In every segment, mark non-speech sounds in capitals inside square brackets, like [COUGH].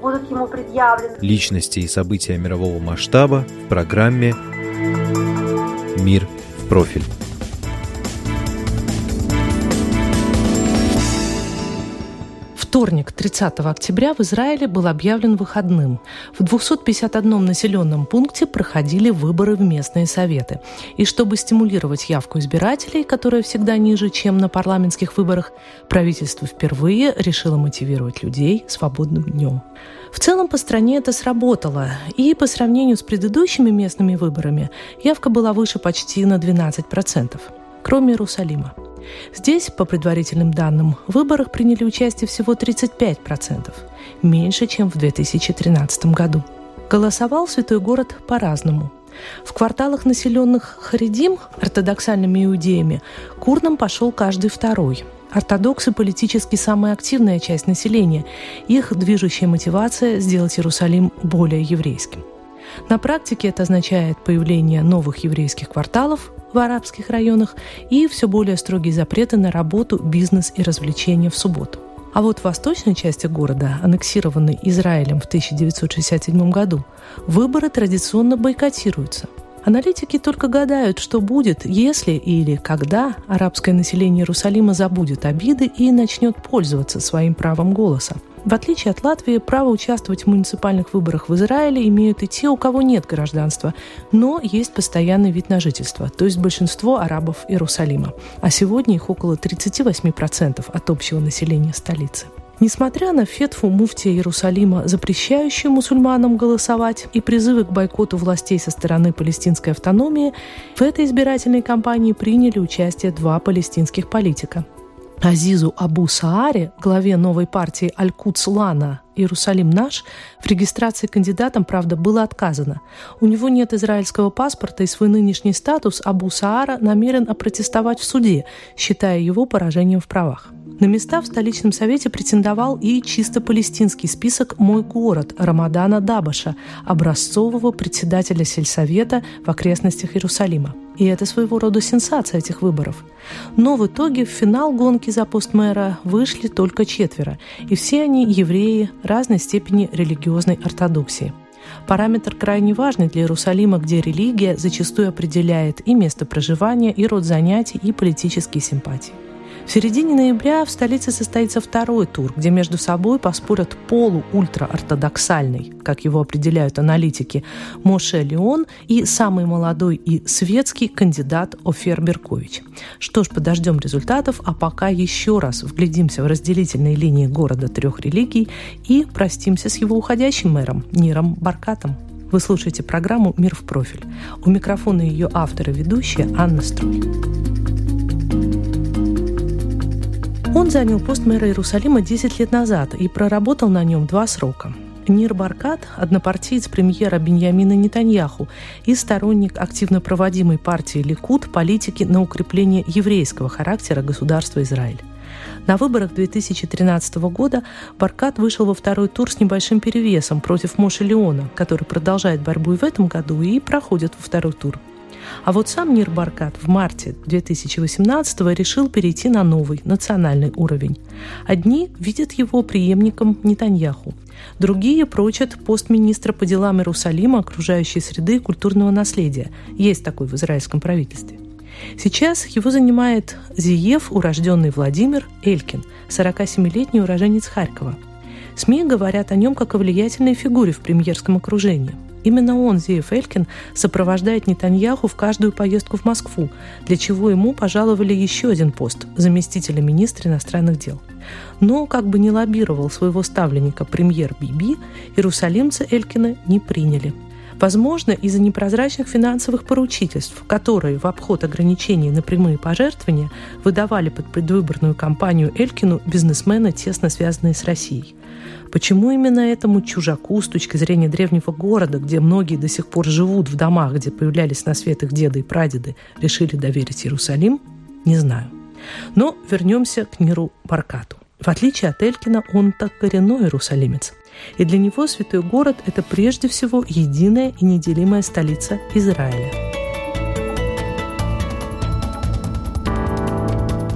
будут ему предъявлены. Личности и события мирового масштаба в программе «Мир в профиль». Вторник, 30 октября, в Израиле был объявлен выходным. В 251 населенном пункте проходили выборы в местные советы. И чтобы стимулировать явку избирателей, которая всегда ниже, чем на парламентских выборах, правительство впервые решило мотивировать людей свободным днем. В целом по стране это сработало, и по сравнению с предыдущими местными выборами явка была выше почти на 12%, кроме Иерусалима. Здесь, по предварительным данным, в выборах приняли участие всего 35%, меньше, чем в 2013 году. Голосовал святой город по-разному. В кварталах, населенных Харидим, ортодоксальными иудеями, к урнам пошел каждый второй. Ортодоксы – политически самая активная часть населения. Их движущая мотивация – сделать Иерусалим более еврейским. На практике это означает появление новых еврейских кварталов в арабских районах и все более строгие запреты на работу, бизнес и развлечения в субботу. А вот в восточной части города, аннексированной Израилем в 1967 году, выборы традиционно бойкотируются. Аналитики только гадают, что будет, если или когда арабское население Иерусалима забудет обиды и начнет пользоваться своим правом голоса. В отличие от Латвии, право участвовать в муниципальных выборах в Израиле имеют и те, у кого нет гражданства, но есть постоянный вид на жительство, то есть большинство арабов Иерусалима. А сегодня их около 38% от общего населения столицы. Несмотря на фетфу муфтия Иерусалима, запрещающую мусульманам голосовать, и призывы к бойкоту властей со стороны палестинской автономии, в этой избирательной кампании приняли участие два палестинских политика. Азизу Абу Сааре, главе новой партии Аль-Кудс Лана «Иерусалим наш», в регистрации кандидатом, правда, было отказано. У него нет израильского паспорта, и свой нынешний статус Абу Саара намерен опротестовать в суде, считая его поражением в правах. На места в столичном совете претендовал и чисто палестинский список «Мой город» Рамадана Дабаша, образцового председателя сельсовета в окрестностях Иерусалима. И это своего рода сенсация этих выборов. Но в итоге в финал гонки за пост мэра вышли только четверо, и все они евреи разной степени религиозной ортодоксии. Параметр крайне важный для Иерусалима, где религия зачастую определяет и место проживания, и род занятий, и политические симпатии. В середине ноября в столице состоится второй тур, где между собой поспорят полу-ультра-ортодоксальный, как его определяют аналитики, Моше Леон и самый молодой и светский кандидат Офер Беркович. Что ж, подождем результатов, а пока еще раз вглядимся в разделительные линии города трех религий и простимся с его уходящим мэром Ниром Баркатом. Вы слушаете программу «Мир в профиль». У микрофона ее автор и ведущая Анна Струй. Он занял пост мэра Иерусалима 10 лет назад и проработал на нем два срока. Нир Баркат – однопартиец премьера Беньямина Нетаньяху и сторонник активно проводимой партии Ликуд политики на укрепление еврейского характера государства Израиль. На выборах 2013 года Баркат вышел во второй тур с небольшим перевесом против Моши Леона, который продолжает борьбу и в этом году и проходит во второй тур. А вот сам Нир Баркат в марте 2018 решил перейти на новый, национальный уровень. Одни видят его преемником Нетаньяху, другие прочат пост министра по делам Иерусалима, окружающей среды и культурного наследия. Есть такой в израильском правительстве. Сейчас его занимает Зиев, урожденный Владимир Элькин, 47-летний уроженец Харькова. СМИ говорят о нем как о влиятельной фигуре в премьерском окружении – Именно он, Зеев Элькин, сопровождает Нетаньяху в каждую поездку в Москву, для чего ему пожаловали еще один пост – заместителя министра иностранных дел. Но, как бы не лоббировал своего ставленника премьер Биби, иерусалимцы Элькина не приняли. Возможно, из-за непрозрачных финансовых поручительств, которые в обход ограничений на прямые пожертвования выдавали под предвыборную кампанию Элькину бизнесмены, тесно связанные с Россией. Почему именно этому чужаку с точки зрения древнего города, где многие до сих пор живут в домах, где появлялись на свет их деды и прадеды, решили доверить Иерусалим, не знаю. Но вернемся к Ниру Баркату. В отличие от Элькина, он так коренной иерусалимец. И для него святой город – это прежде всего единая и неделимая столица Израиля.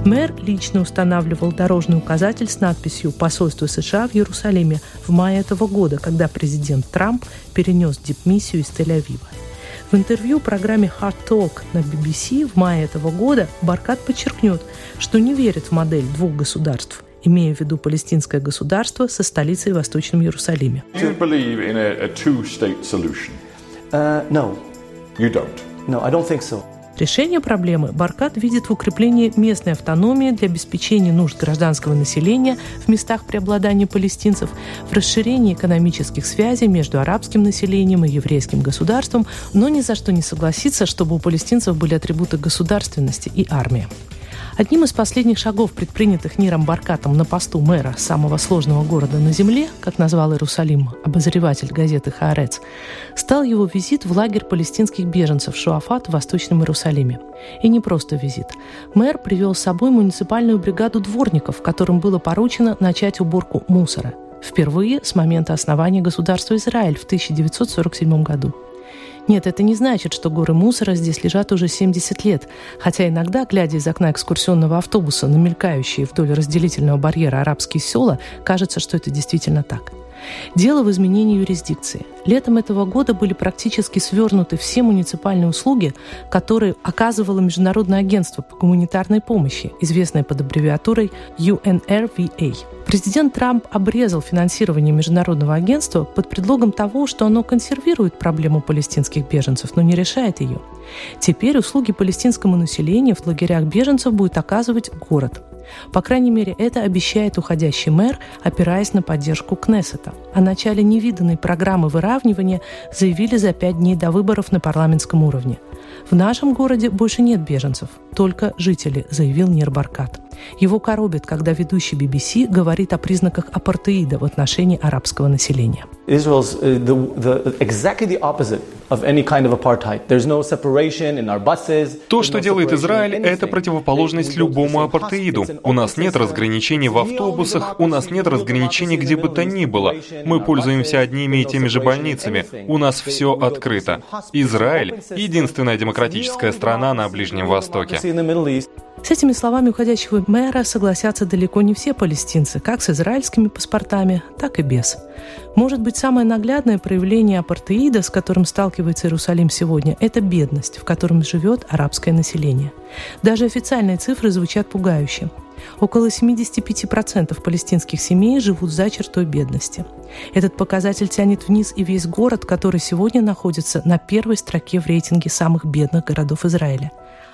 Мэр лично устанавливал дорожный указатель с надписью «Посольство США в Иерусалиме» в мае этого года, когда президент Трамп перенес дипмиссию из Тель-Авива. В интервью программе Hard Talk на BBC в мае этого года Баркат подчеркнет, что не верит в модель двух государств, имея в виду палестинское государство со столицей в Восточном Иерусалиме. Uh, no. You don't? No, I don't think so. Решение проблемы Баркат видит в укреплении местной автономии для обеспечения нужд гражданского населения в местах преобладания палестинцев, в расширении экономических связей между арабским населением и еврейским государством, но ни за что не согласится, чтобы у палестинцев были атрибуты государственности и армия. Одним из последних шагов, предпринятых Ниром Баркатом на посту мэра самого сложного города на земле, как назвал Иерусалим обозреватель газеты «Хаарец», стал его визит в лагерь палестинских беженцев Шуафат в Восточном Иерусалиме. И не просто визит. Мэр привел с собой муниципальную бригаду дворников, которым было поручено начать уборку мусора. Впервые с момента основания государства Израиль в 1947 году. Нет, это не значит, что горы мусора здесь лежат уже 70 лет, хотя иногда, глядя из окна экскурсионного автобуса на мелькающие вдоль разделительного барьера арабские села, кажется, что это действительно так. Дело в изменении юрисдикции. Летом этого года были практически свернуты все муниципальные услуги, которые оказывало Международное агентство по гуманитарной помощи, известное под аббревиатурой UNRWA. Президент Трамп обрезал финансирование Международного агентства под предлогом того, что оно консервирует проблему палестинских беженцев, но не решает ее. Теперь услуги палестинскому населению в лагерях беженцев будет оказывать город. По крайней мере, это обещает уходящий мэр, опираясь на поддержку Кнессета. О начале невиданной программы выравнивания заявили за пять дней до выборов на парламентском уровне. В нашем городе больше нет беженцев, только жители, заявил Нирбаркат. Его коробит, когда ведущий BBC говорит о признаках апартеида в отношении арабского населения. Israel's uh, the, the, exactly the opposite of any kind of apartheid. There's no separation in our buses. То, что делает Израиль, это противоположность любому апартеиду. У нас нет разграничений в автобусах, у нас нет разграничений где бы то ни было. Мы пользуемся одними и теми же больницами. У нас все открыто. Израиль — единственная демократическая страна на Ближнем Востоке. С этими словами уходящего мэра согласятся далеко не все палестинцы, как с израильскими паспортами, так и без. Может быть, самое наглядное проявление апартеида, с которым сталкивается Иерусалим сегодня, это бедность, в котором живет арабское население. Даже официальные цифры звучат пугающе. Около 75% палестинских семей живут за чертой бедности. Этот показатель тянет вниз и весь город, который сегодня находится на первой строке в рейтинге самых бедных городов Израиля.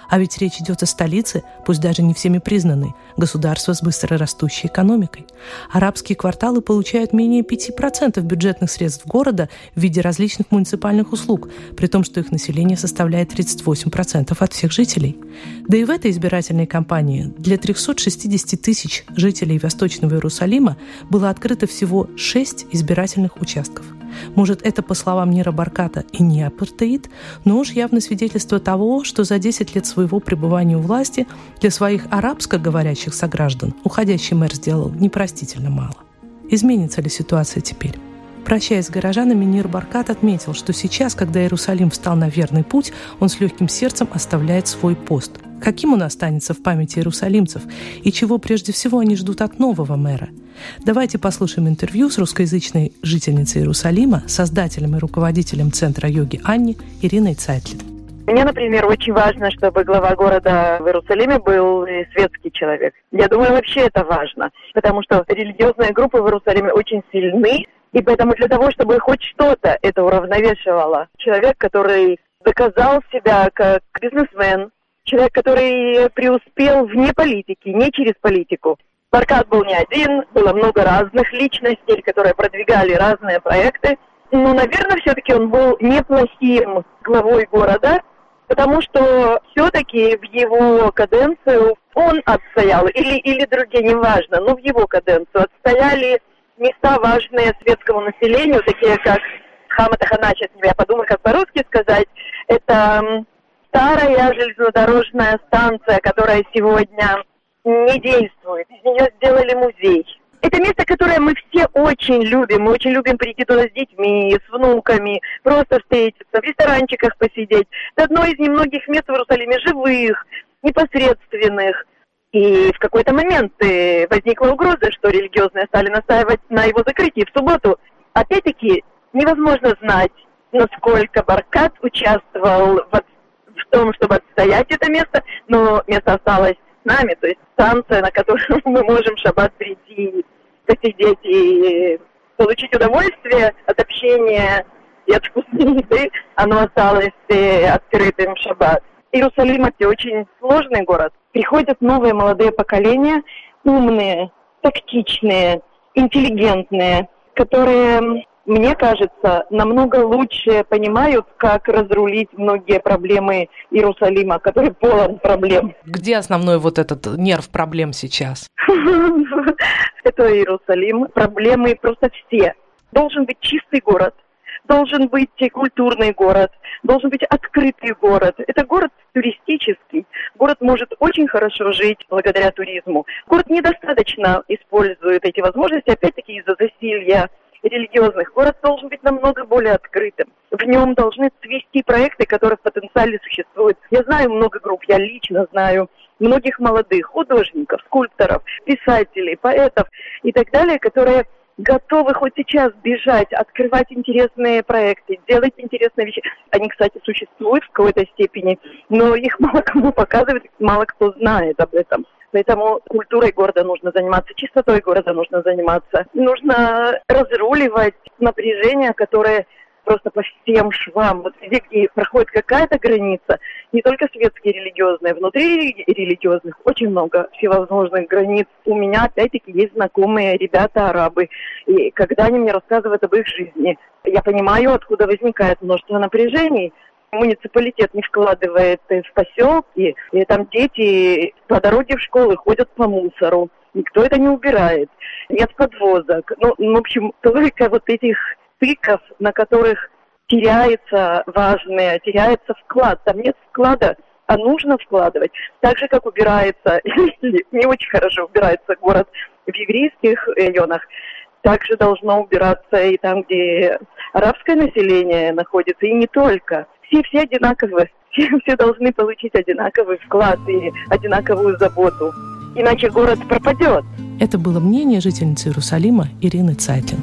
А ведь речь идет о столице, пусть даже не всеми признанной, государства с быстрорастущей экономикой. Арабские кварталы получают менее 5% бюджетных средств города в виде различных муниципальных услуг, при том, что их население составляет 38% от всех жителей. Да и в этой избирательной кампании для 360 тысяч жителей Восточного Иерусалима было открыто всего 6 избирательных участков. Может, это, по словам Нира Барката, и не апартеид, но уж явно свидетельство того, что за 10 лет своего пребывания у власти для своих арабско говорящих сограждан уходящий мэр сделал непростительно мало. Изменится ли ситуация теперь? Прощаясь с горожанами, Нир Баркат отметил, что сейчас, когда Иерусалим встал на верный путь, он с легким сердцем оставляет свой пост. Каким он останется в памяти иерусалимцев? И чего прежде всего они ждут от нового мэра? Давайте послушаем интервью с русскоязычной жительницей Иерусалима, создателем и руководителем Центра йоги Анни Ириной Цайтлин. Мне, например, очень важно, чтобы глава города в Иерусалиме был светский человек. Я думаю, вообще это важно, потому что религиозные группы в Иерусалиме очень сильны, и поэтому для того, чтобы хоть что-то это уравновешивало, человек, который доказал себя как бизнесмен, человек, который преуспел вне политики, не через политику. Баркат был не один, было много разных личностей, которые продвигали разные проекты. Ну, наверное, все-таки он был неплохим главой города, потому что все-таки в его каденцию он отстоял, или, или другие, неважно, но в его каденцию отстояли места важные светскому населению, такие как Хама Тахана, сейчас я подумаю, как по-русски сказать, это старая железнодорожная станция, которая сегодня не действует. Из нее сделали музей. Это место, которое мы все очень любим. Мы очень любим прийти туда с детьми, с внуками, просто встретиться, в ресторанчиках посидеть. Это одно из немногих мест в Иерусалиме живых, непосредственных. И в какой-то момент э, возникла угроза, что религиозные стали настаивать на его закрытии в субботу. Опять-таки, невозможно знать, насколько Баркат участвовал в, в том, чтобы отстоять это место, но место осталось нами, то есть станция, на которую [LAUGHS] мы можем в шаббат прийти, посидеть и получить удовольствие от общения и от вкусной [LAUGHS] еды, оно осталось э, открытым в шаббат. Иерусалим – это очень сложный город. Приходят новые молодые поколения, умные, тактичные, интеллигентные, которые мне кажется, намного лучше понимают, как разрулить многие проблемы Иерусалима, который полон проблем. Где основной вот этот нерв проблем сейчас? [LAUGHS] Это Иерусалим. Проблемы просто все. Должен быть чистый город, должен быть культурный город, должен быть открытый город. Это город туристический. Город может очень хорошо жить благодаря туризму. Город недостаточно использует эти возможности, опять-таки из-за засилья религиозных. Город должен быть намного более открытым. В нем должны цвести проекты, которые в потенциале существуют. Я знаю много групп, я лично знаю многих молодых художников, скульпторов, писателей, поэтов и так далее, которые готовы хоть сейчас бежать, открывать интересные проекты, делать интересные вещи. Они, кстати, существуют в какой-то степени, но их мало кому показывают, мало кто знает об этом. Поэтому культурой города нужно заниматься, чистотой города нужно заниматься. Нужно разруливать напряжение, которое просто по всем швам. Вот везде, где проходит какая-то граница, не только светские религиозные, внутри религиозных очень много всевозможных границ. У меня, опять-таки, есть знакомые ребята арабы, и когда они мне рассказывают об их жизни, я понимаю, откуда возникает множество напряжений, муниципалитет не вкладывает в поселки, и там дети по дороге в школы ходят по мусору. Никто это не убирает. Нет подвозок. Ну, в общем, только вот этих стыков, на которых теряется важное, теряется вклад. Там нет вклада, а нужно вкладывать. Так же, как убирается, [LAUGHS] не очень хорошо убирается город в еврейских районах, также должно убираться и там, где арабское население находится, и не только все, все одинаковы. [LAUGHS] Все, все должны получить одинаковый вклад и одинаковую заботу. Иначе город пропадет. Это было мнение жительницы Иерусалима Ирины Цайтлин.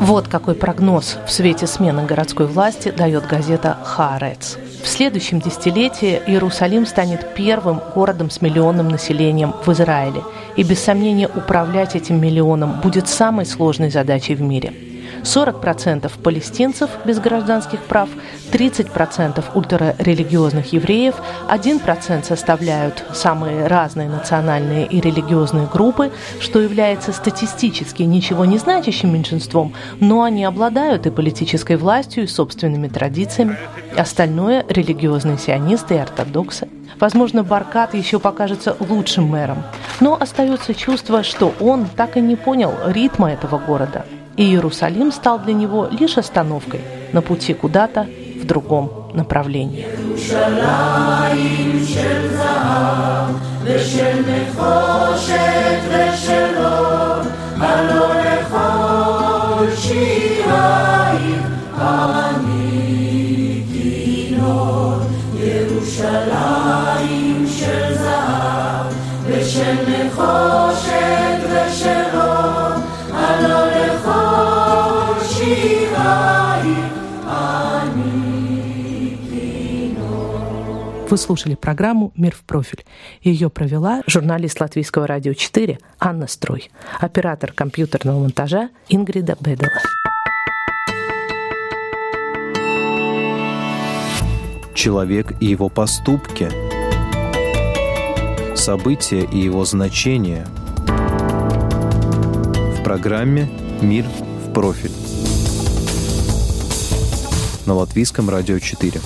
Вот какой прогноз в свете смены городской власти дает газета «Хаарец». В следующем десятилетии Иерусалим станет первым городом с миллионным населением в Израиле. И без сомнения управлять этим миллионом будет самой сложной задачей в мире – 40% палестинцев без гражданских прав, 30% ультрарелигиозных евреев, 1% составляют самые разные национальные и религиозные группы, что является статистически ничего не значащим меньшинством, но они обладают и политической властью, и собственными традициями. Остальное – религиозные сионисты и ортодоксы. Возможно, Баркат еще покажется лучшим мэром, но остается чувство, что он так и не понял ритма этого города – и Иерусалим стал для него лишь остановкой на пути куда-то в другом направлении. ירושלים Вы слушали программу «Мир в профиль». Ее провела журналист Латвийского радио 4 Анна Строй, оператор компьютерного монтажа Ингрида Бедела. Человек и его поступки, события и его значения в программе «Мир в профиль» на Латвийском радио 4.